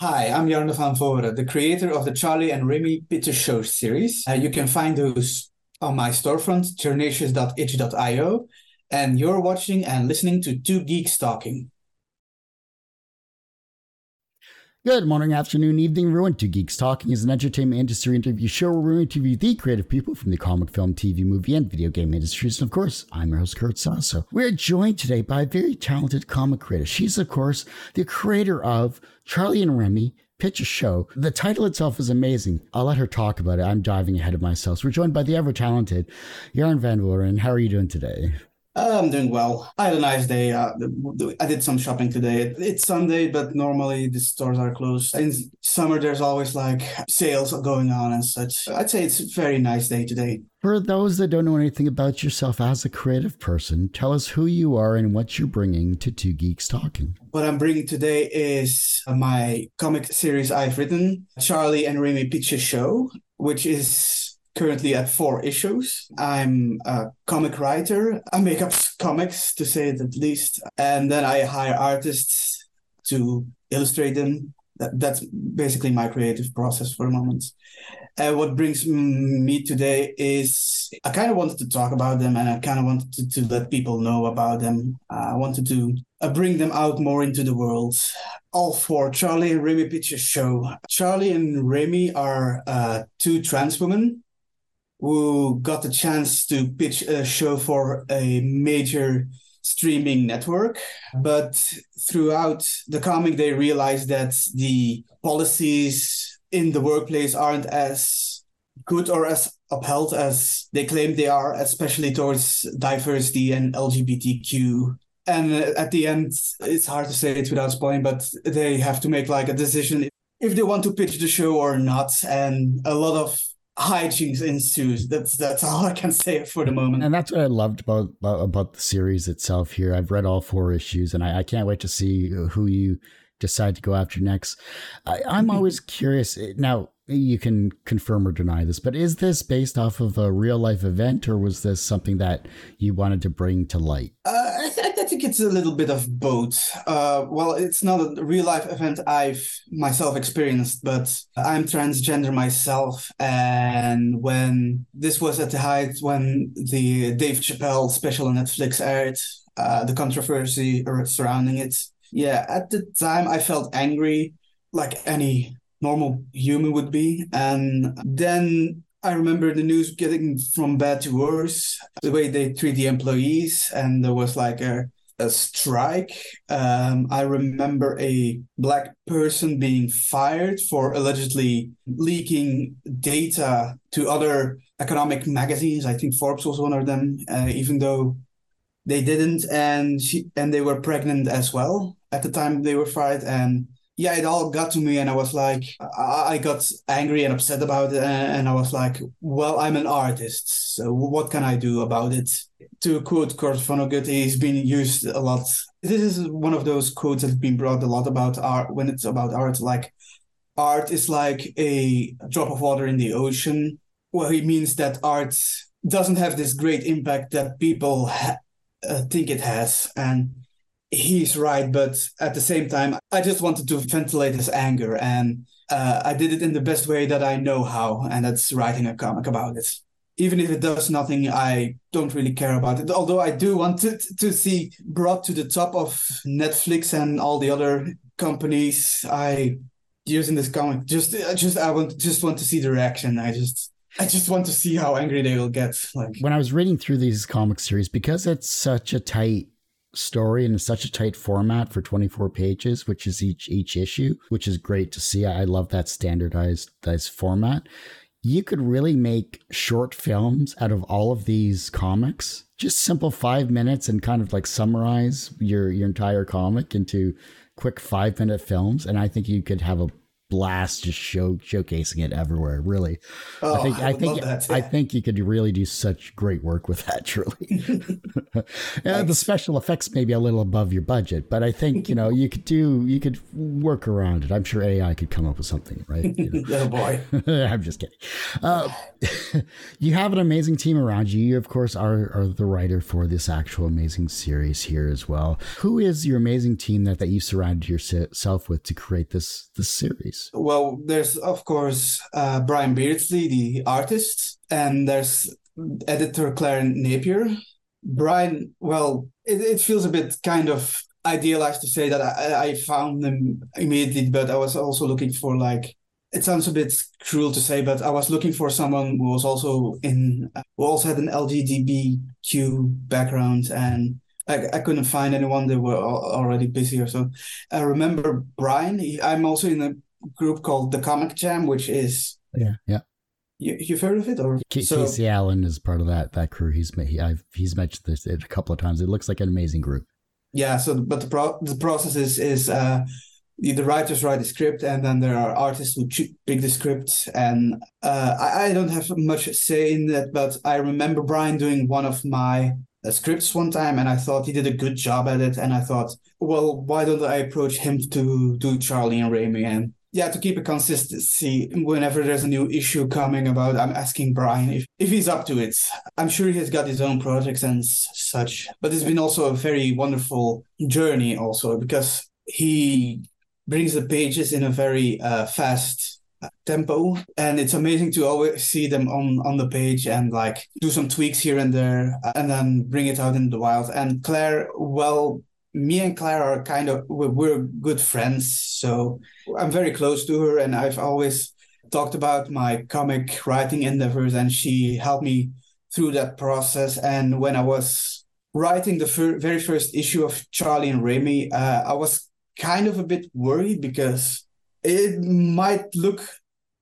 Hi, I'm Jarne Van Vooren, the creator of the Charlie and Remy Pitch A Show series. Uh, you can find those on my storefront, jernacious.itch.io, and you're watching and listening to Two Geeks Talking. Good morning, afternoon, evening, everyone. Two Geeks Talking is an entertainment industry interview show where we interview the creative people from the comic, film, TV, movie, and video game industries. And of course, I'm your host, Kurt Sasso. We're joined today by a very talented comic creator. She's, of course, the creator of Charlie and Remy, Pitch A Show. The title itself is amazing. I'll let her talk about it. I'm diving ahead of myself. So we're joined by the ever talented Jarne Van Vooren. How are you doing today? Uh, I'm doing well. I had a nice day. Uh, I did some shopping today. It's Sunday, but normally the stores are closed. In summer, there's always like sales going on and such. I'd say it's a very nice day today. For those that don't know anything about yourself as a creative person, tell us who you are and what you're bringing to Two Geeks Talking. What I'm bringing today is my comic series I've written, Charlie and Remy Pitch A Show, which is currently at four issues. I'm a comic writer. I make up comics, to say it at least. And then I hire artists to illustrate them. That, that's basically my creative process for the moment. And what brings me today is I kind of wanted to talk about them and I kind of wanted to, to, let people know about them. I wanted to uh, bring them out more into the world. All for Charlie and Remy Pitch A Show. Charlie and Remy are uh, two trans women who got the chance to pitch a show for a major streaming network. But throughout the comic, they realized that the policies in the workplace aren't as good or as upheld as they claim they are, especially towards diversity and LGBTQ. And at the end, it's hard to say it without spoiling, but they have to make like a decision if they want to pitch the show or not. And a lot of hijinks ensues. That's that's all I can say for the moment. And that's what I loved about about the series itself. Here, I've read all four issues, and I, I can't wait to see who you decide to go after next. I, am mm-hmm. always curious. Now, you can confirm or deny this, but is this based off of a real life event, or was this something that you wanted to bring to light? Uh, I, th- I, think it's a little bit of both. Uh, well, it's not a real life event I've myself experienced, but I'm transgender myself, and when this was at the height when the Dave Chappelle special on Netflix aired, uh, the controversy surrounding it, yeah, at the time I felt angry, like any normal human would be. And then I remember the news getting from bad to worse, the way they treat the employees, and there was like a a strike. Um, I remember a black person being fired for allegedly leaking data to other economic magazines. I think Forbes was one of them, uh, even though they didn't, and she and they were pregnant as well at the time they were fired, and yeah, it all got to me, and I was like, I got angry and upset about it, and I was like, well, I'm an artist, so what can I do about it? To quote Kurt Vonnegut, he's been used a lot. This is one of those quotes that's been brought a lot about art when it's about art, like art is like a drop of water in the ocean. Well, he means that art doesn't have this great impact that people ha- uh, think it has, and he's right, but at the same time, I just wanted to ventilate his anger, and uh, I did it in the best way that I know how, and that's writing a comic about it. Even if it does nothing, I don't really care about it. Although I do want it to see brought to the top of Netflix and all the other companies. I using this comic just, I just I want just want to see the reaction. I just I just want to see how angry they will get. Like when I was reading through these comic series, because it's such a tight story and such a tight format for 24 pages, which is each each issue, which is great to see. I love that standardized format. You could really make short films out of all of these comics. Just simple five minutes and kind of like summarize your your entire comic into quick five minute films, and I think you could have a blast just show showcasing it everywhere. Really, Oh, I think I I think I think you could really do such great work with that. Truly, yeah, the special effects may be a little above your budget, but I think you know you could do you could work around it. I'm sure AI could come up with something, right? You know. oh boy. I'm just kidding. Uh, you have an amazing team around you. You, of course, are, are the writer for this actual amazing series here as well. Who is your amazing team that, that you surrounded yourself with to create this this series? Well, there's of course uh, Brian Beardsley, the artist, and there's editor Claire Napier. Brian, well, it, it feels a bit kind of idealized to say that I, I found them immediately, but I was also looking for like it sounds a bit cruel to say, but I was looking for someone who was also in who also had an LGBTQ background and. I, I couldn't find anyone. They were already busy or so. I remember Brian. He, I'm also in a group called the Comic Jam, which is Yeah, yeah. you, you've heard of it or K- so Casey Allen is part of that that crew. He's he, I've, he's mentioned this a couple of times. It looks like an amazing group. yeah. So but the pro- the process is is uh, the, the writers write the script and then there are artists who pick the script and uh, I, I don't have much say in that, but I remember Brian doing one of my uh, scripts one time and I thought he did a good job at it and I thought, well, why don't I approach him to do Charlie and Remy and yeah, to keep a consistency whenever there's a new issue coming about, I'm asking Brian if, if he's up to it. I'm sure he has got his own projects and such, but it's been also a very wonderful journey also because he brings the pages in a very uh, fast uh, tempo and it's amazing to always see them on on the page and like do some tweaks here and there uh, and then bring it out in the wild and claire well me and claire are kind of we're, good friends so i'm very close to her and i've always talked about my comic writing endeavors and she helped me through that process. And when i was writing the fir- very first issue of charlie and Remy, uh, i was kind of a bit worried because it might look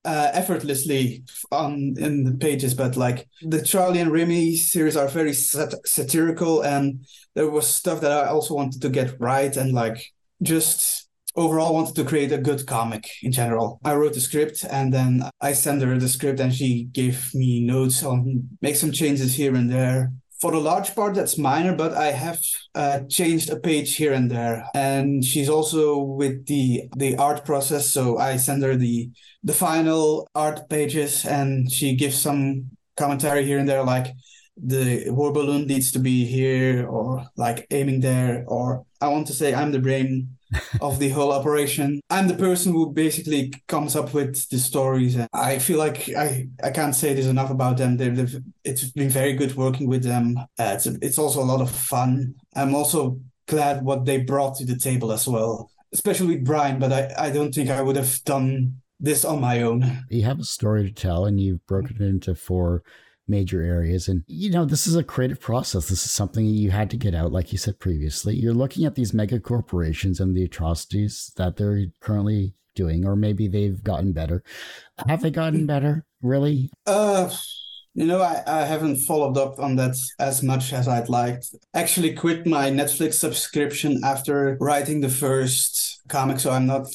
uh, effortlessly on in the pages, but like the Charlie and Remy series are very sat- satirical, and there was stuff that I also wanted to get right, and like just overall wanted to create a good comic in general. I wrote the script, and then I sent her the script, and she gave me notes on make some changes here and there. For the large part, that's minor, but I have uh, changed a page here and there. And she's also with the the art process, so I send her the the final art pages, and she gives some commentary here and there, like the word balloon needs to be here, or like aiming there, or I want to say I'm the brain of the whole operation. I'm the person who basically comes up with the stories. And I feel like I, I can't say this enough about them. They've, they've, it's been very good working with them. Uh, it's, it's also a lot of fun. I'm also glad what they brought to the table as well, especially with Brian, but I, I don't think I would have done this on my own. You have a story to tell, and you've broken it into four major areas. And, you know, this is a creative process. This is something you had to get out, like you said previously. You're looking at these mega corporations and the atrocities that they're currently doing, or maybe they've gotten better. Have they gotten better, really? Uh, you know, I, I haven't followed up on that as much as I'd liked. Actually, quit my Netflix subscription after writing the first comic, so I'm not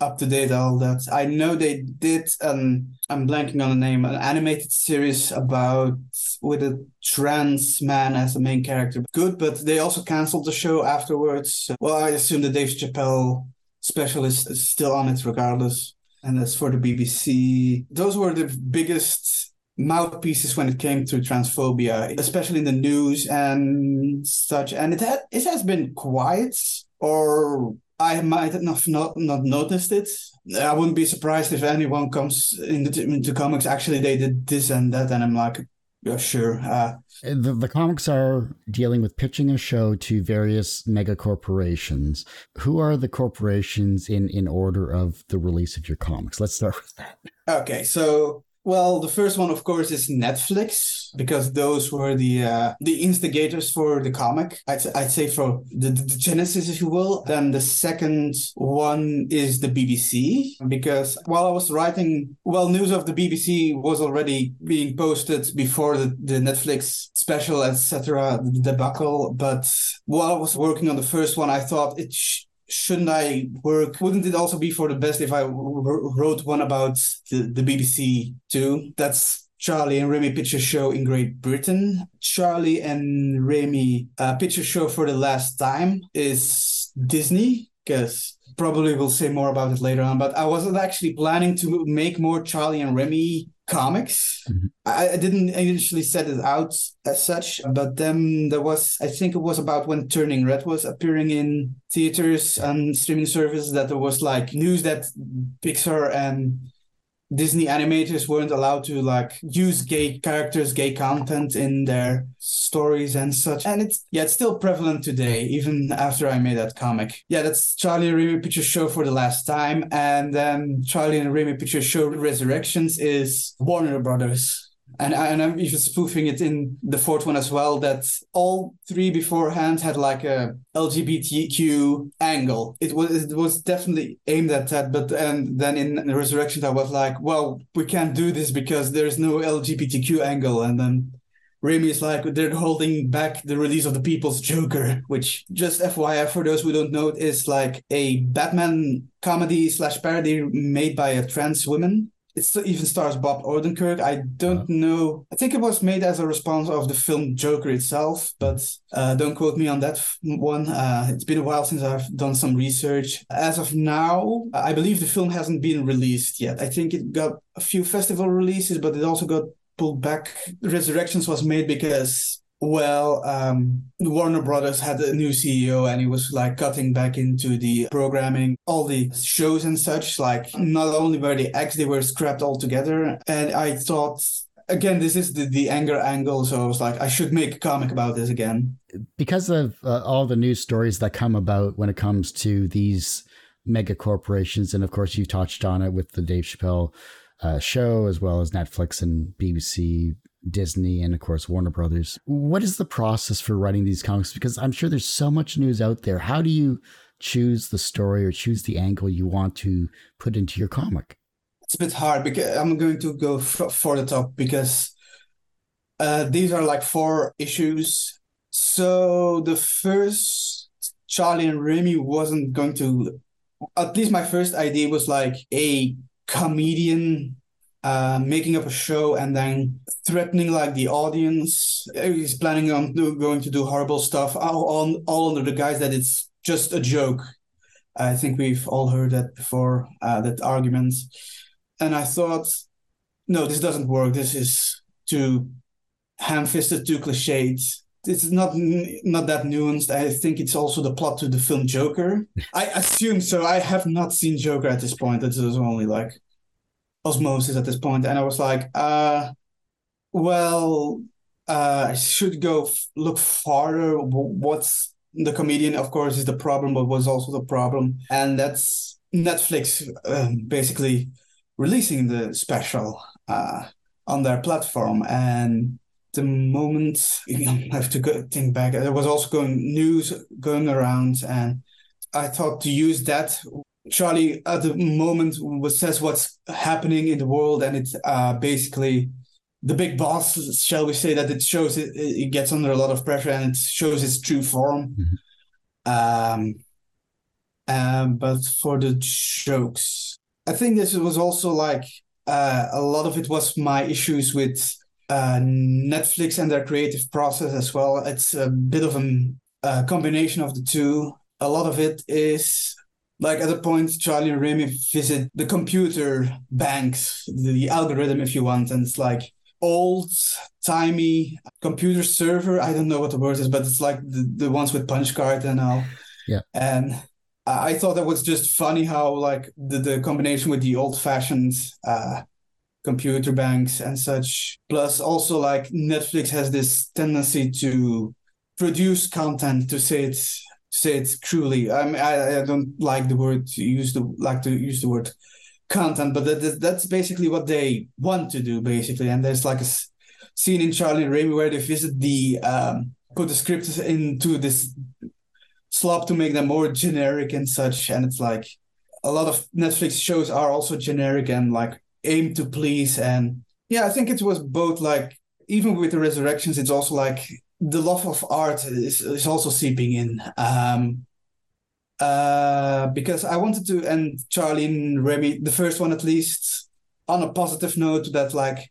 up to date all that. I know they did um I'm blanking on the name, an animated series about with a trans man as the main character. Good, but they also canceled the show afterwards. Well, I assume the Dave Chappelle special is, is still on it regardless. And as for the BBC. Those were the biggest mouthpieces when it came to transphobia, especially in the news and such. And it had it has been quiet or I might have not not noticed it. I wouldn't be surprised if anyone comes into, into comics. Actually, they did this and that, and I'm like, yeah, sure. Uh, The, the comics are dealing with pitching a show to various mega corporations. Who are the corporations in, in order of the release of your comics? Let's start with that. okay, so well, the first one, of course, is Netflix because those were the uh, the instigators for the comic. I'd, I'd say for the, the genesis, if you will. Then the second one is the BBC because while I was writing, well, news of the BBC was already being posted before the, the Netflix special, etc., the debacle. But while I was working on the first one, I thought it. Sh- shouldn't I work? Wouldn't it also be for the best if I wrote one about the, the BBC too? That's Charlie and Remy Pitch A Show in Great Britain. Charlie and Remy uh, Pitch A Show for the last time is Disney, because probably we'll say more about it later on. But I wasn't actually planning to make more Charlie and Remy comics. Mm-hmm. I, I, didn't initially set it out as such, but then there was, I think it was about when Turning Red was appearing in theaters and streaming services that there was like news that Pixar and Disney animators weren't allowed to like use gay characters, gay content in their stories and such. And it's yeah, it's still prevalent today, even after I made that comic. Yeah, that's Charlie and Remy Pitch A Show for the last time. And then Charlie and Remy Pitch A Show Resurrections is Warner Brothers and and I'm even spoofing it in the fourth one as well. That all three beforehand had like a LGBTQ angle. It was it was definitely aimed at that, but and then in Resurrection I was like, well, we can't do this because there's no LGBTQ angle, and then. Remy is like they're holding back the release of the People's Joker, which just FYI for those who don't know, is like a Batman comedy slash parody made by a trans woman it even stars Bob Odenkirk. I don't uh know. I think it was made as a response of the film Joker itself, but uh, don't quote me on that one. Uh, it's been a while since I've done some research. As of now, I believe the film hasn't been released yet. I think it got a few festival releases, but it also got pulled back. Resurrections was made because well, um, Warner Brothers had a new CEO and he was like cutting back into the programming, all the shows and such. Like, not only were the acts, they were scrapped altogether. And I thought, again, this is the, the anger angle. So I was like, I should make a comic about this again. Because of uh, all the news stories that come about when it comes to these mega corporations, and of course, you touched on it with the Dave Chappelle uh, show, as well as Netflix and BBC Disney and of course Warner Brothers. What is the process for writing these comics? Because I'm sure there's so much news out there. How do you choose the story or choose the angle you want to put into your comic? It's a bit hard because I'm going to go f- for the top because uh, these are like four issues. So the first Charlie and Remy wasn't going to. At least my first idea was like a comedian uh, making up a show and then threatening like the audience. He's planning on do, going to do horrible stuff all, on, all under the guise that it's just a joke. I think we've all heard that before, uh, that argument. And I thought, no, this doesn't work. This is too ham-fisted, too cliched. It's not not that nuanced. I think it's also the plot to the film Joker. I assume so. I have not seen Joker at this point. This is only like osmosis at this point, and I was like, uh, well, uh, I should go f- look farther. What's the comedian, of course, is the problem, but was also the problem, and that's Netflix um, basically releasing the special uh, on their platform, and the moment I have to go, think back, there was also going news going around, and I thought to use that Charlie at the moment says what's happening in the world, and it's uh, basically the big boss. Shall we say that it shows it, it gets under a lot of pressure and it shows its true form. Mm-hmm. Um, um, but for the jokes, I think this was also like uh, a lot of it was my issues with uh, Netflix and their creative process as well. It's a bit of a, a combination of the two. A lot of it is like at a point charlie and remy visit the computer banks the algorithm if you want and it's like old timey computer server. I don't know what the word is but it's like the, the ones with punch card and all. Yeah. And i thought that was just funny how like the, the combination with the old fashioned uh computer banks and such. Plus also like netflix has this tendency to produce content to say it's say it cruelly. I mean, I, I don't like the word to use the like to use the word content, but that, that's basically what they want to do, basically. And there's like a scene in Charlie Remy where they visit the um, put the scripts into this slop to make them more generic and such. And it's like a lot of Netflix shows are also generic and like aim to please. And yeah, I think it was both like even with the resurrections, it's also like the love of art is, is also seeping in. Um, uh, because I wanted to end Charlie and Remy, the first one at least, on a positive note that like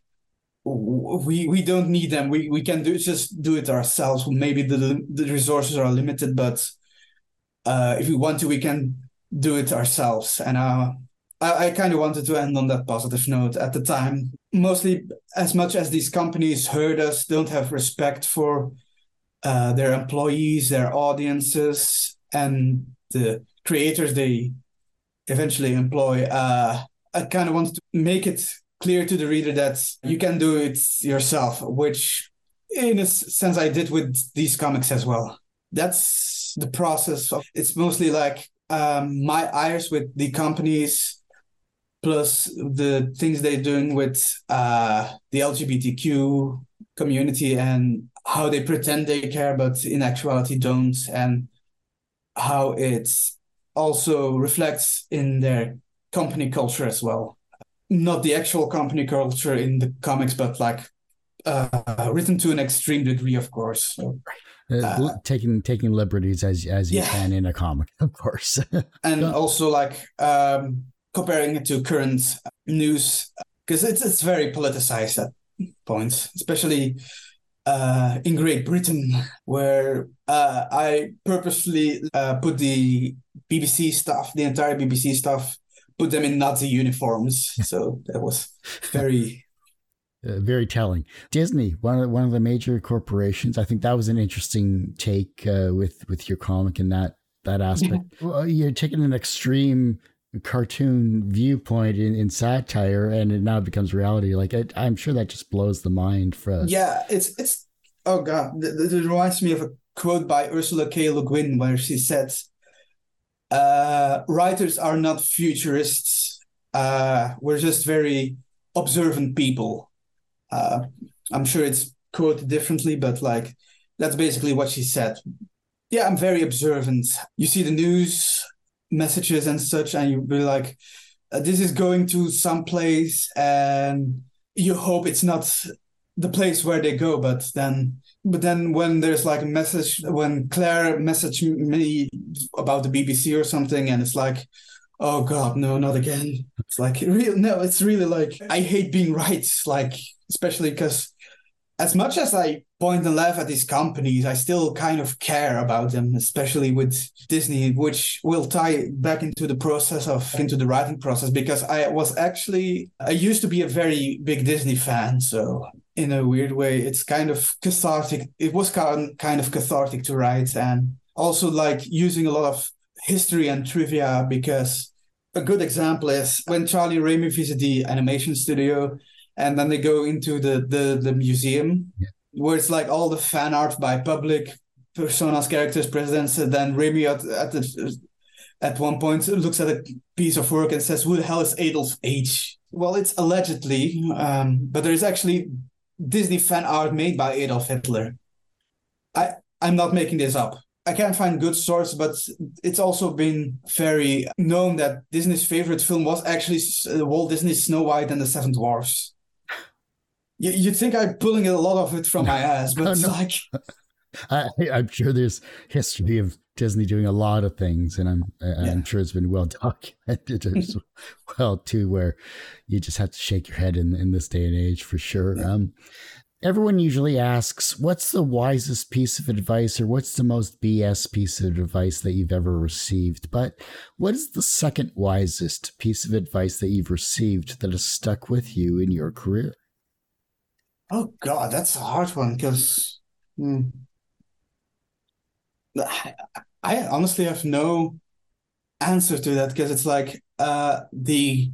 we we don't need them. We we can do just do it ourselves. Maybe the the resources are limited, but uh, if we want to, we can do it ourselves. And uh, I, I kind of wanted to end on that positive note at the time. Mostly, as much as these companies hurt us, don't have respect for uh, their employees, their audiences, and the creators they eventually employ. Uh, I kind of wanted to make it clear to the reader that you can do it yourself, which in a sense I did with these comics as well. That's the process of it's mostly like um, my eyes with the companies plus the things they're doing with uh, the LGBTQ community and how they pretend they care but in actuality don't and how it also reflects in their company culture as well not the actual company culture in the comics, but like uh, written to an extreme degree, of course. So, uh, uh, taking taking liberties as as you yeah. can in a comic, of course, and also like um, comparing it to current news because it's it's very politicized at points, especially uh, in Great Britain, where uh, I purposely uh, put the BBC stuff, the entire BBC stuff, put them in Nazi uniforms. So that was very uh, very telling. Disney, one of the, one of the major corporations. I think that was an interesting take uh, with with your comic in that that aspect. Yeah. Well, you're taking an extreme cartoon viewpoint in, in satire, and it now becomes reality. Like it, I'm sure that just blows the mind for us. Yeah, it's it's oh god, it reminds me of a quote by Ursula K. Le Guin where she said uh, writers are not futurists. Uh, we're just very observant people. Uh, I'm sure it's quoted differently, but like that's basically what she said. Yeah, I'm very observant. You see the news messages and such, and you be like, uh, "This is going to some place," and you hope it's not the place where they go, but then but then when there's like a message when claire messaged me about the bbc or something and it's like oh god no not again. It's like real no it's really like i hate being right like especially because as much as i point and laugh at these companies i still kind of care about them especially with disney which will tie back into the process of into the writing process because i was actually i used to be a very big disney fan so in a weird way. It's kind of cathartic. It was kind kind of cathartic to write, and also like using a lot of history and trivia because a good example is when Charlie Remy visit the animation studio, and then they go into the the, the museum. Yeah. Where it's like all the fan art by public personas, characters, presidents, and then Remy at, at the at one point looks at a piece of work and says, "Who the hell is Adolf H?" Well, it's allegedly, um, but there is actually Disney fan art made by Adolf Hitler. I I'm not making this up. I can't find good source, but it's also been very known that Disney's favorite film was actually uh, Walt Disney's Snow White and the Seven Dwarfs. You, you'd think I'm pulling a lot of it from my ass, but no. like. I, am sure there's history of Disney doing a lot of things, and I'm. I'm sure it's been well documented as well too, where you just have to shake your head in in this day and age for sure. Yeah. Um, everyone usually asks, "What's the wisest piece of advice, or what's the most BS piece of advice that you've ever received?" But what is the second wisest piece of advice that you've received that has stuck with you in your career? Oh God, that's a hard one because. Hmm I honestly have no answer to that because it's like uh, the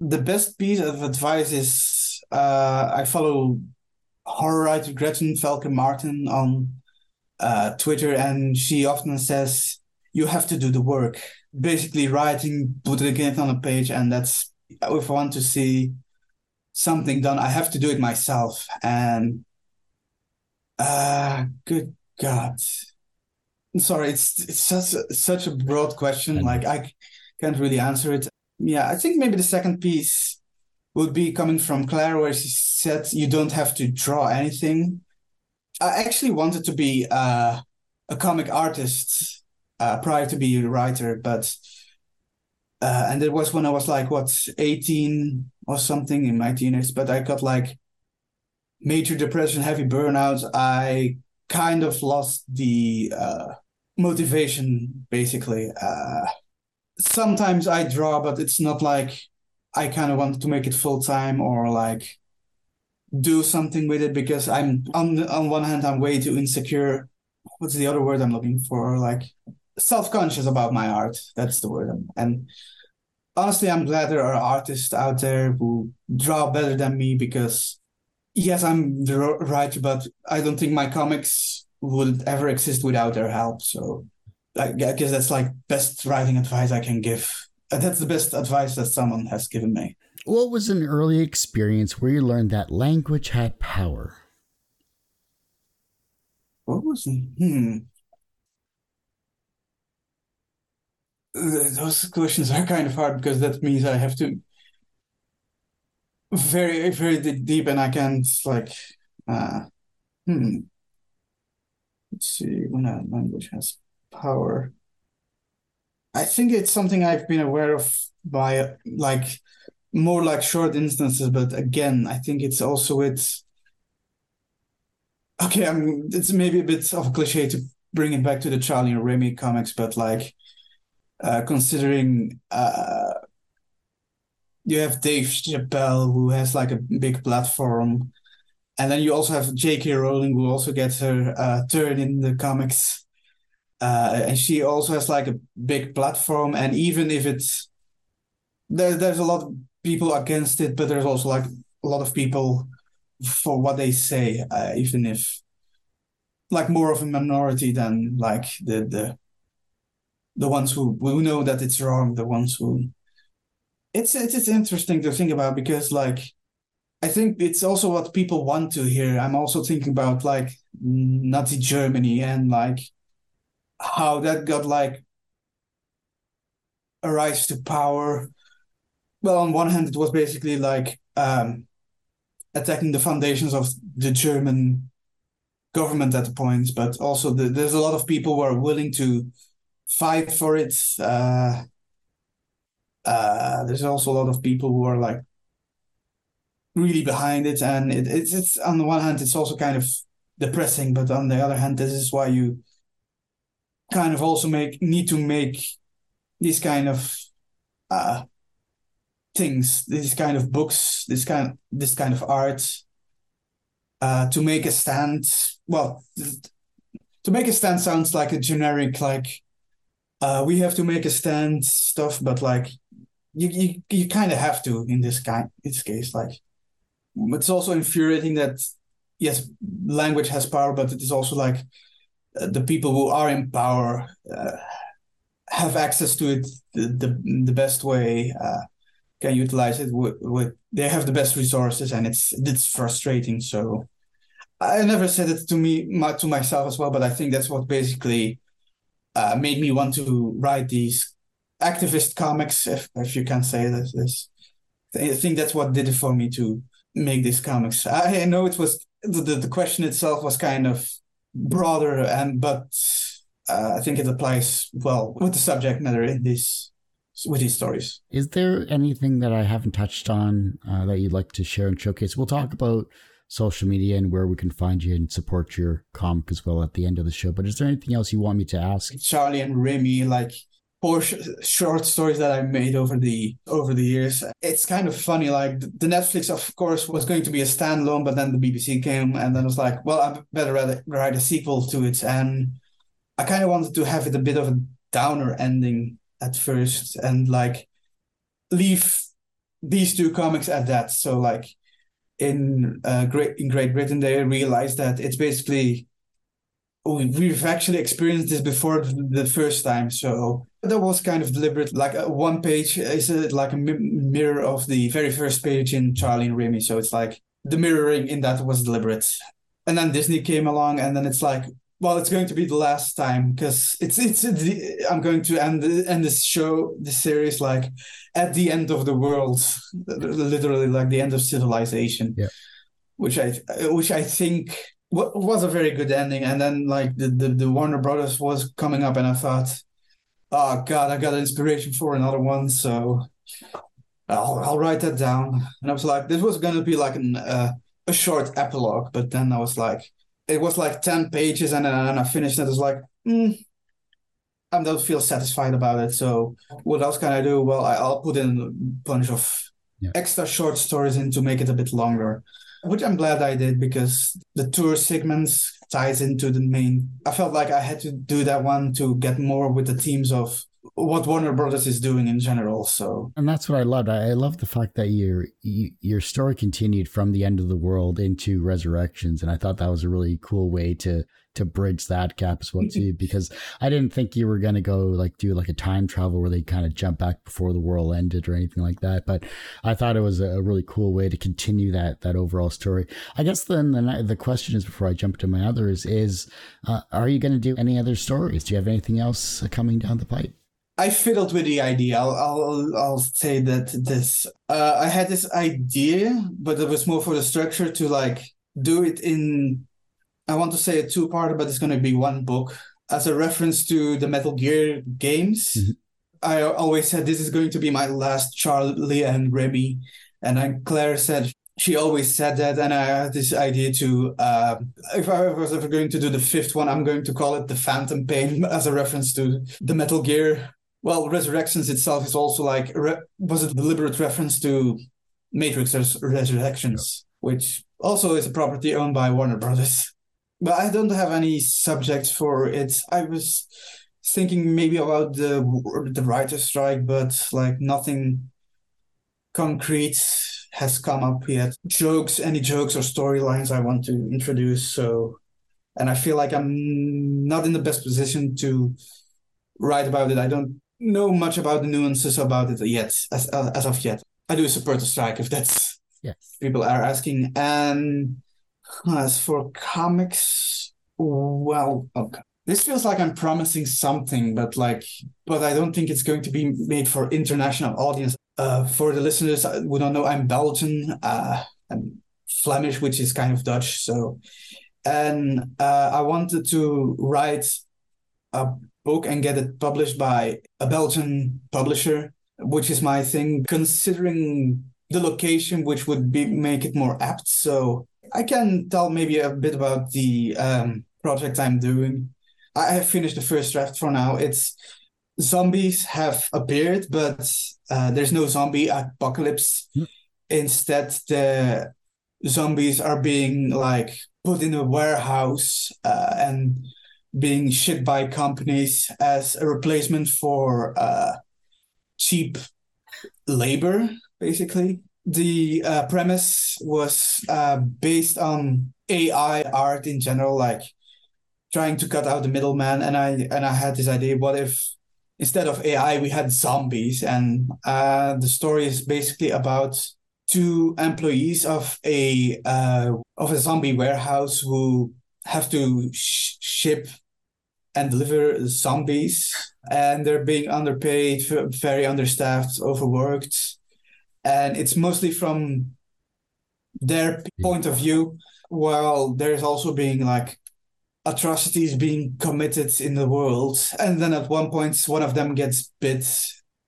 the best piece of advice is uh, I follow horror writer Gretchen Felker-Martin on uh, Twitter, and she often says you have to do the work. Basically, writing, putting it on a page, and that's if I want to see something done, I have to do it myself. And uh, good God, I'm sorry, it's it's such a, such a broad question. Like I can't really answer it. Yeah, I think maybe the second piece would be coming from Claire, where she said you don't have to draw anything. I actually wanted to be uh, a comic artist uh, prior to be a writer, but uh, and it was when I was like what eighteen or something in my teenage. But I got like major depression, heavy burnout. I kind of lost the uh, motivation, basically. Uh, sometimes I draw, but it's not like I kind of want to make it full time or like do something with it because I'm on on one hand I'm way too insecure. What's the other word I'm looking for? Like self conscious about my art. That's the word. And honestly, I'm glad there are artists out there who draw better than me because yes, I'm the writer, but I don't think my comics would ever exist without their help. So I guess that's like best writing advice I can give. That's the best advice that someone has given me. What was an early experience where you learned that language had power? What was it? hmm? Those questions are kind of hard because that means I have to very very deep and I can't like uh hmm. Let's see when a language has power. I think it's something I've been aware of by like more like short instances, but again, I think it's also it's okay. I'm it's maybe a bit of a cliche to bring it back to the Charlie and Remy comics, but like uh, considering uh, you have Dave Chappelle who has like a big platform, and then you also have J.K. Rowling who also gets her uh, turn in the comics, uh, and she also has like a big platform, and even if it's there, there's a lot of people against it, but there's also like a lot of people for what they say, uh, even if like more of a minority than like the the the ones who who know that it's wrong, the ones who it's it's, it's interesting to think about because like I think it's also what people want to hear. I'm also thinking about like Nazi Germany and like how that got like a rise to power well, on one hand, it was basically like um, attacking the foundations of the German government at the point, but also the, there's a lot of people who are willing to fight for it. Uh, uh, there's also a lot of people who are like really behind it, and it, it's it's on the one hand, it's also kind of depressing, but on the other hand, this is why you kind of also make need to make these kind of uh, things, these kind of books, this kind this kind of art, uh, to make a stand. Well, to make a stand sounds like a generic like uh, we have to make a stand stuff, but like you you, you kind of have to in this kind in this case. Like it's also infuriating that yes, language has power, but it is also like uh, the people who are in power uh, have access to it the the, the best way. Uh, can utilize it with, with they have the best resources and it's it's frustrating so i never said it to me my, to myself as well but i think that's what basically uh, made me want to write these activist comics if, if you can say this, this i think that's what did it for me to make these comics i, I know it was the, the, question itself was kind of broader and but uh, i think it applies well with the subject matter in this with these stories. Is there anything that I haven't touched on uh, that you'd like to share and showcase? We'll talk about social media and where we can find you and support your comic as well at the end of the show. But is there anything else you want me to ask? Charlie and Remy, like four sh- short stories that I made over the over the years. It's kind of funny. Like the Netflix, of course, was going to be a standalone, but then the BBC came, and then it was like, well, I better write a sequel to it, and I kind of wanted to have it a bit of a downer ending at first and like leave these two comics at that. So like in uh, Great in Great Britain, they realized that it's basically oh, we've actually experienced this before the first time. So that was kind of deliberate. Like uh, one page is a, like a mirror of the very first page in Charlie and Remy. So it's like the mirroring in that was deliberate. And then Disney came along, and then it's like, well, it's going to be the last time because it's it's the, I'm going to end end this show, this series, like at the end of the world, literally like the end of civilization. Yeah. Which I which I think was a very good ending, and then like the, the the Warner Brothers was coming up, and I thought, oh god, I got inspiration for another one, so I'll I'll write that down. And I was like, this was gonna be like an uh, a short epilogue, but then I was like, it was like ten pages, and then and I finished it. I was like, mm, I don't feel satisfied about it. So what else can I do? Well, I, will put in a bunch of yeah. extra short stories in to make it a bit longer, which I'm glad I did because the tour segments ties into the main. I felt like I had to do that one to get more with the themes of what Warner Brothers is doing in general. So, and that's what I loved. I, I love the fact that your your story continued from the end of the world into Resurrections, and I thought that was a really cool way to to bridge that gap as well too. Because I didn't think you were gonna go like do like a time travel where they kind of jump back before the world ended or anything like that. But I thought it was a really cool way to continue that that overall story. I guess then the the question is before I jump to my others is, uh, are you going to do any other stories? Do you have anything else coming down the pipe? I fiddled with the idea. I'll I'll, I'll say that this uh, I had this idea, but it was more for the structure to like do it in. I want to say a two part, but it's going to be one book as a reference to the Metal Gear games. Mm-hmm. I always said this is going to be my last Charlie and Remy, and then Claire said she always said that, and I had this idea to uh, if I was ever going to do the fifth one, I'm going to call it the Phantom Pain as a reference to the Metal Gear well, Resurrections itself is also like re- was a deliberate reference to Matrix Res- Resurrections, yeah. which also is a property owned by Warner Brothers. But I don't have any subjects for it. I was thinking maybe about the the writer's strike, but like nothing concrete has come up yet. Jokes, any jokes or storylines I want to introduce. So, and I feel like I'm not in the best position to write about it. I don't know much about the nuances about it yet, as as of yet. I do support the strike if that's yes. people are asking. And as for comics, well, okay. This feels like I'm promising something, but like, but I don't think it's going to be made for international audience. Uh, for the listeners who don't know, I'm Belgian. Uh, I'm Flemish, which is kind of Dutch. So, and uh, I wanted to write a book and get it published by a Belgian publisher, which is my thing, considering the location, which would be make it more apt. So I can tell maybe a bit about the um, project I'm doing. I have finished the first draft for now. It's zombies have appeared, but uh, there's no zombie apocalypse. Mm. Instead, the zombies are being like put in a warehouse uh, and being shipped by companies as a replacement for uh, cheap labor, basically. The uh, premise was uh, based on AI art in general, like trying to cut out the middleman. And I and I had this idea: what if instead of AI we had zombies? And uh, the story is basically about two employees of a uh, of a zombie warehouse who have to sh- ship and deliver zombies, and they're being underpaid, very understaffed, overworked, and it's mostly from their point of view. While there's also being like atrocities being committed in the world, and then at one point one of them gets bit,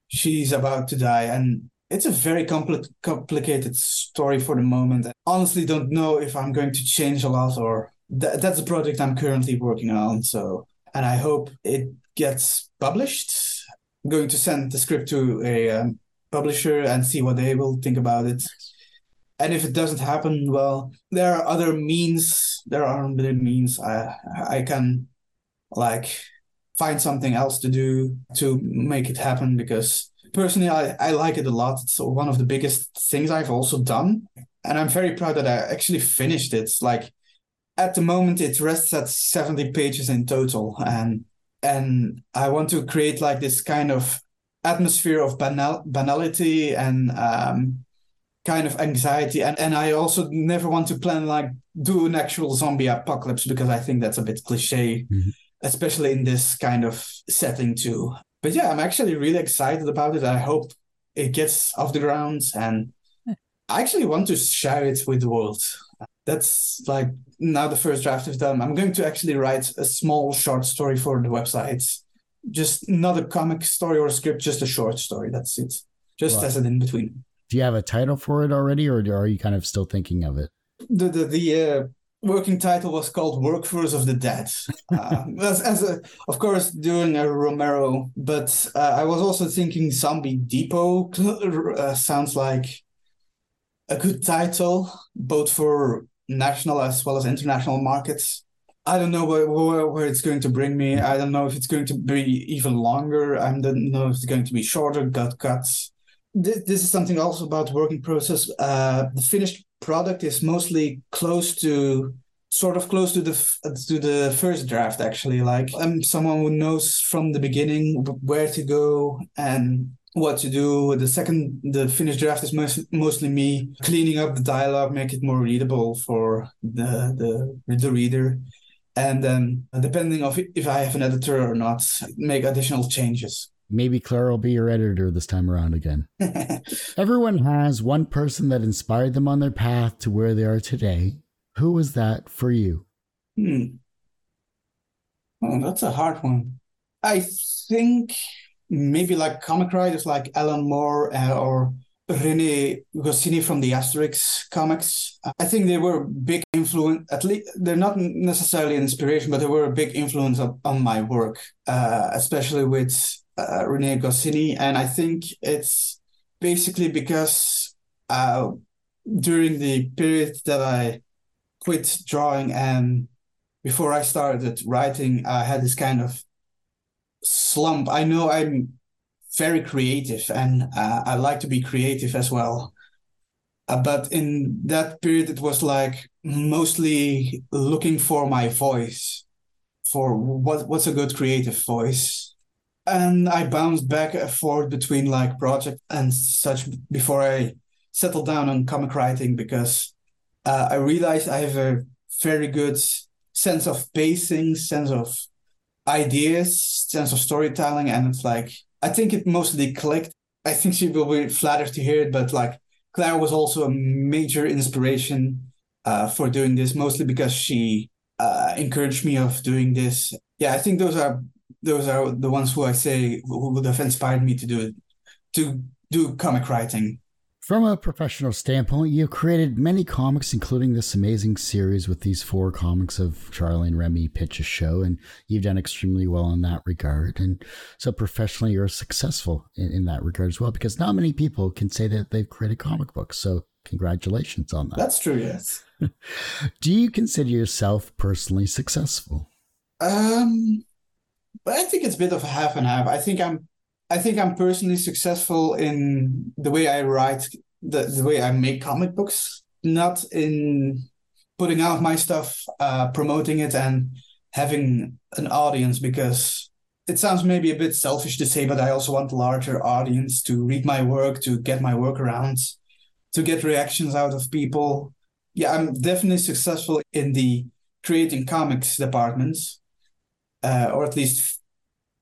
she's about to die, and it's a very compl- complicated story for the moment. I honestly, don't know if I'm going to change a lot or th- that's a project I'm currently working on. So and I hope it gets published. I'm going to send the script to a um, publisher and see what they will think about it. And if it doesn't happen, well, there are other means. There are other means I I can like find something else to do to make it happen because personally I, I like it a lot. It's one of the biggest things I've also done. And I'm very proud that I actually finished it. Like at the moment it rests at 70 pages in total. And and i want to create like this kind of atmosphere of banal banality and um, kind of anxiety. And and i also never want to plan like do an actual zombie apocalypse because i think that's a bit cliche mm-hmm. especially in this kind of setting too. But yeah i'm actually really excited about it. I hope it gets off the ground. And i actually want to share it with the world. That's like now the first draft is done. I'm going to actually write a small short story for the website just not a comic story or a script, just a short story. That's it. Just Right. as an in between. Do you have a title for it already, or are you kind of still thinking of it? The the the uh, working title was called Workforce of the Dead. Uh, as, as a, of course, doing a Romero, but uh, I was also thinking Zombie Depot uh, sounds like a good title, both for national as well as international markets. I don't know where, where, where it's going to bring me. I don't know if it's going to be even longer. I don't know if it's going to be shorter, gut cuts. This, this is something also about working process. Uh, the finished product is mostly close to sort of close to the to the first draft actually like i'm someone who knows from the beginning where to go and what to do with the second the finished draft is most, mostly me cleaning up the dialogue make it more readable for the the, the reader and then depending of if i have an editor or not make additional changes Maybe Claire will be your editor this time around again. Everyone has one person that inspired them on their path to where they are today. Who was that for you? Hmm. Oh, that's a hard one. I think maybe like comic writers like Alan Moore uh, or Rene Goscinny from the Asterix comics. I think they were big influence. At least they're not necessarily inspiration, but they were a big influence of, on my work, uh, especially with uh, Rene Goscinny. And I think it's basically because uh, during the period that I quit drawing and before I started writing, I had this kind of slump. I know I'm very creative and uh, I like to be creative as well. Uh, but in that period, it was like mostly looking for my voice, for what what's a good creative voice. And I bounced back and forth between like project and such before I settled down on comic writing because uh, I realized I have a very good sense of pacing, sense of ideas, sense of storytelling, and it's like I think it mostly clicked. I think she will be flattered to hear it, but like Claire was also a major inspiration uh, for doing this, mostly because she uh, encouraged me of doing this. Yeah, I think those are those are the ones who I say who would have inspired me to do it, to do comic writing. From a professional standpoint, you've created many comics, including this amazing series with these four comics of Charlie and Remy pitch a show, and you've done extremely well in that regard. And so, professionally, you're successful in, in that regard as well, because not many people can say that they've created comic books. So, congratulations on that. That's true, yes. Do you consider yourself personally successful? Um, but I think it's a bit of a half and half. I think I'm I think I'm personally successful in the way I write, the, the way I make comic books, not in putting out my stuff, uh, promoting it, and having an audience because it sounds maybe a bit selfish to say, but I also want a larger audience to read my work, to get my work around, to get reactions out of people. Yeah, I'm definitely successful in the creating comics departments, uh, or at least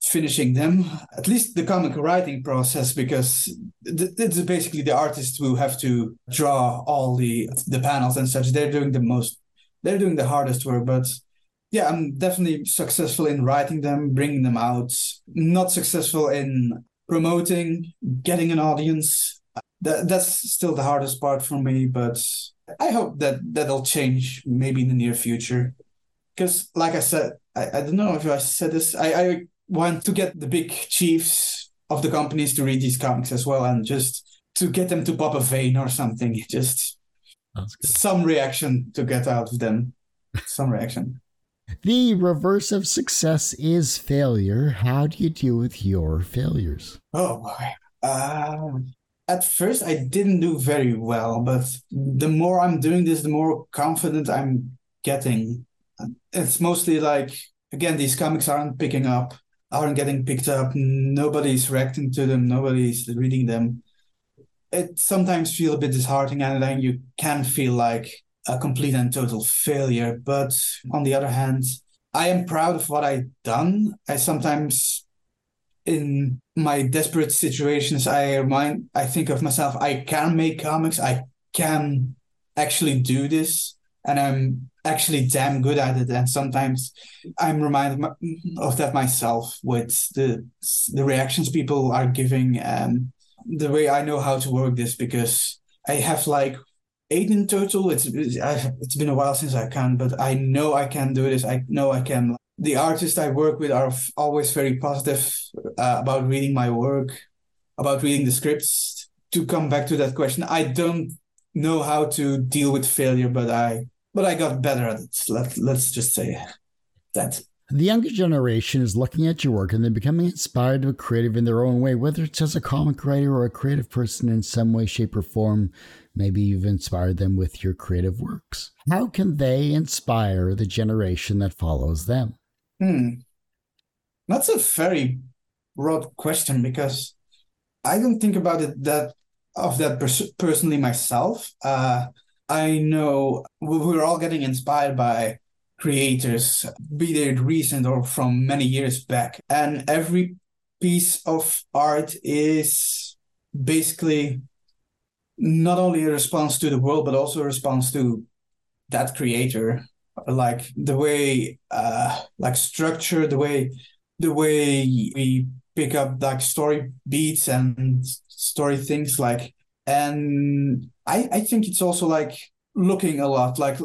finishing them at least the comic writing process because it's basically the artists who have to draw all the the panels and such. They're doing the most they're doing the hardest work but yeah i'm definitely successful in writing them bringing them out. Not successful in promoting getting an audience. That that's still the hardest part for me but i hope that that'll change maybe in the near future. Because like i said I, I don't know if i said this i i want to get the big chiefs of the companies to read these comics as well and just to get them to pop a vein or something just some reaction to get out of them. Some reaction. The reverse of success is failure. How do you deal with your failures? Oh boy. Uh, at first i didn't do very well but the more i'm doing this the more confident i'm getting. It's mostly like again these comics aren't picking up aren't getting picked up. Nobody's reacting to them. Nobody's reading them. It sometimes feel a bit disheartening, and then you can feel like a complete and total failure. But on the other hand, I am proud of what I've done. I sometimes, in my desperate situations, I remind, I think of myself, I can make comics. I can actually do this. and I'm actually damn good at it. And sometimes I'm reminded of that myself with the the reactions people are giving and the way I know how to work this because I have like eight in total. It's it's been a while since I can, but I know I can do this. I know I can. The artists I work with are always very positive uh, about reading my work, about reading the scripts. To come back to that question, I don't know how to deal with failure, but I but I got better at it. Let let's just say that. The younger generation is looking at your work and they're becoming inspired to be creative in their own way, whether it's as a comic writer or a creative person in some way, shape, or form. Maybe you've inspired them with your creative works. How can they inspire the generation that follows them? Hmm. That's a very broad question because I don't think about it that of that pers- personally myself. Uh, I know we're all getting inspired by creators, be they recent or from many years back. And every piece of art is basically not only a response to the world, but also a response to that creator. Like the way, uh, like structure, the way, the way we pick up like story beats and story things, like, and I, I think it's also like looking a lot like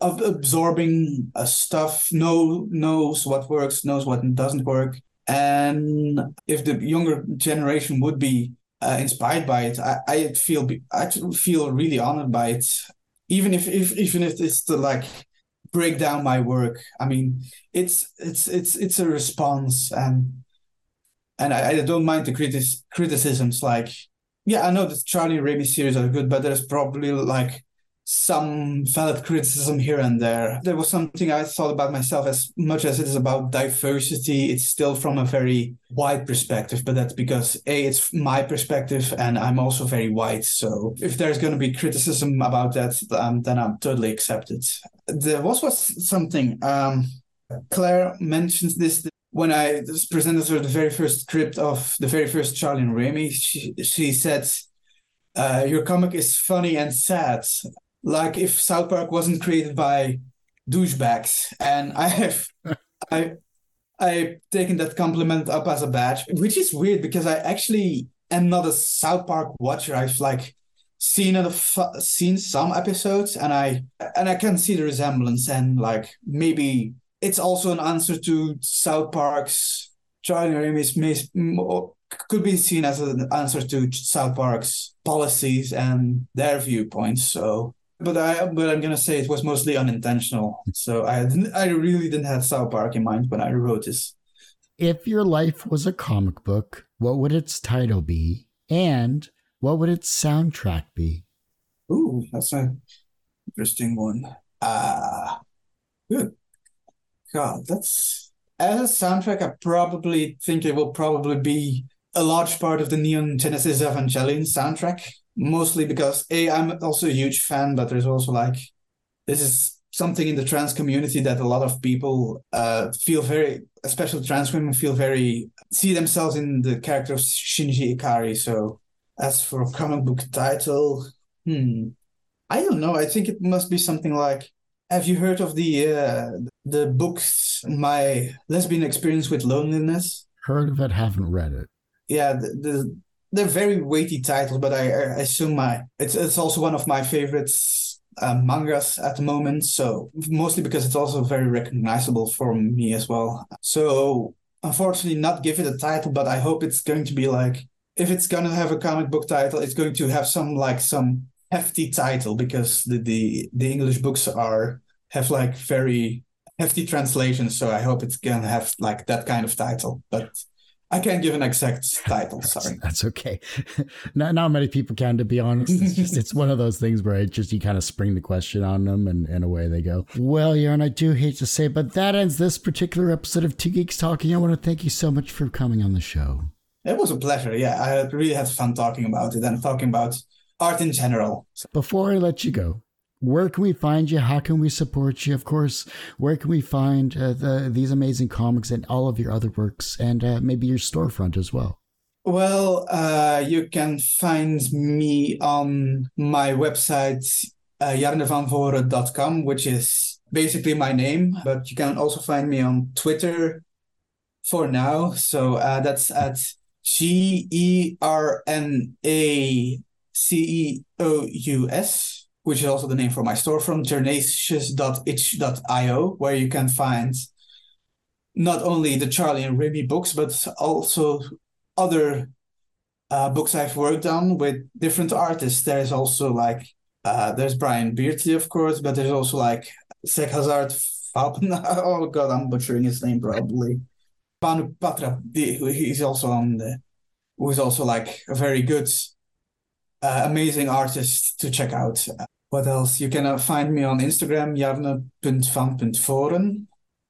of absorbing uh, stuff know knows what works knows what doesn't work. And if the younger generation would be uh, inspired by it I, I feel I feel really honored by it. Even if, if even if it's to like break down my work. I mean it's it's it's it's a response and and I, I don't mind the critis- criticisms like yeah I know the Charlie Remy series are good but there's probably like some valid criticism here and there. There was something I thought about myself as much as it is about diversity. It's still from a very wide perspective, but that's because A, it's my perspective and I'm also very white. So if there's going to be criticism about that, um, then I'm totally accepted. There was, was something, um, Claire mentions this when I presented her the very first script of the very first Charlie and Remy. She, she said, uh, your comic is funny and sad like if South Park wasn't created by douchebags. And I have I I've taken that compliment up as a badge, which is weird because I actually am not a South Park watcher. I've like seen a, seen some episodes and I and I can see the resemblance and like maybe it's also an answer to South Park's Charlie Remy's could be seen as an answer to South Park's policies and their viewpoints. So but I but I'm gonna say it was mostly unintentional. So I I really didn't have South Park in mind when I wrote this. If your life was a comic book, what would its title be, and what would its soundtrack be? Ooh, that's an interesting one. Ah, uh, good. God, that's as a soundtrack. I probably think it will probably be a large part of the Neon Genesis Evangelion soundtrack mostly because a I'm also a huge fan, but there's also like this is something in the trans community that a lot of people uh, feel very, especially trans women, feel very see themselves in the character of Shinji Ikari. So as for a comic book title, hmm, I don't know. I think it must be something like. Have you heard of the uh, the books My Lesbian Experience with Loneliness? Heard of it, haven't read it. Yeah, the, the they're very weighty titles, but I, I assume my it's it's also one of my favorites uh, mangas at the moment. So mostly because it's also very recognizable for me as well. So unfortunately, not give it a title, but I hope it's going to be like if it's gonna have a comic book title, it's going to have some like some hefty title because the the, the English books are have like very hefty translations. So I hope it's gonna have like that kind of title, but I can't give an exact title. Sorry, that's, that's okay. not not many people can, to be honest. It's just it's one of those things where it just you kind of spring the question on them, and, and away they go. Well, Jarne, I do hate to say, but that ends this particular episode of Two Geeks Talking. I want to thank you so much for coming on the show. It was a pleasure. Yeah, I really had fun talking about it and talking about art in general. Before I let you go, where can we find you? How can we support you? Of course, where can we find uh, the, these amazing comics and all of your other works and uh, maybe your storefront as well? Well, uh, you can find me on my website, uh, jarnevanvooren.com, which is basically my name, but you can also find me on Twitter for now. So uh, that's at G E R N A C E O U S, which is also the name for my storefront, jernacious.itch.io, where you can find not only the Charlie and Remy books, but also other uh, books I've worked on with different artists. There's also like uh, there's Brian Beardsley, of course, but there's also like Zach Hazard oh god, I'm butchering his name probably. Banu Patra, he's also on the, who's also like a very good, uh, amazing artist to check out. What else? You can uh, find me on Instagram, jarne.van.vooren.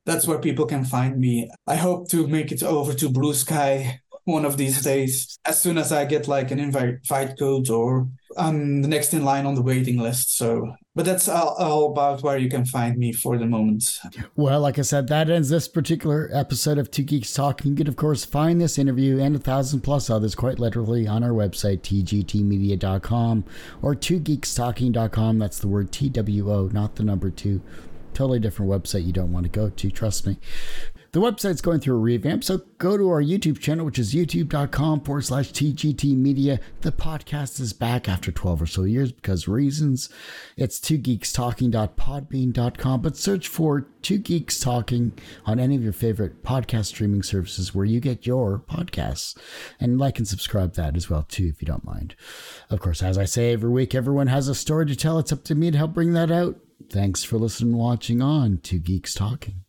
That's where people can find me. I hope to make it over to Blue Sky one of these days as soon as I get like an invite code or I'm the next in line on the waiting list. So, but that's all, all, about where you can find me for the moment. Well, like I said, that ends this particular episode of Two Geeks Talking. You can, of course, find this interview and a thousand plus others quite literally on our website, tgtmedia.com or twogeekstalking.com. That's the word T W O, not the number two totally different website you don't want to go to, trust me. The website's going through a revamp, so go to our YouTube channel, which is youtube.com forward slash TGT Media. The podcast is back after 12 or so years because reasons. It's two geeks talking.podbean.com, but search for Two Geeks Talking on any of your favorite podcast streaming services where you get your podcasts. And like and subscribe that as well, too, if you don't mind. Of course, as I say every week, everyone has a story to tell. It's up to me to help bring that out. Thanks for listening and watching on Two Geeks Talking.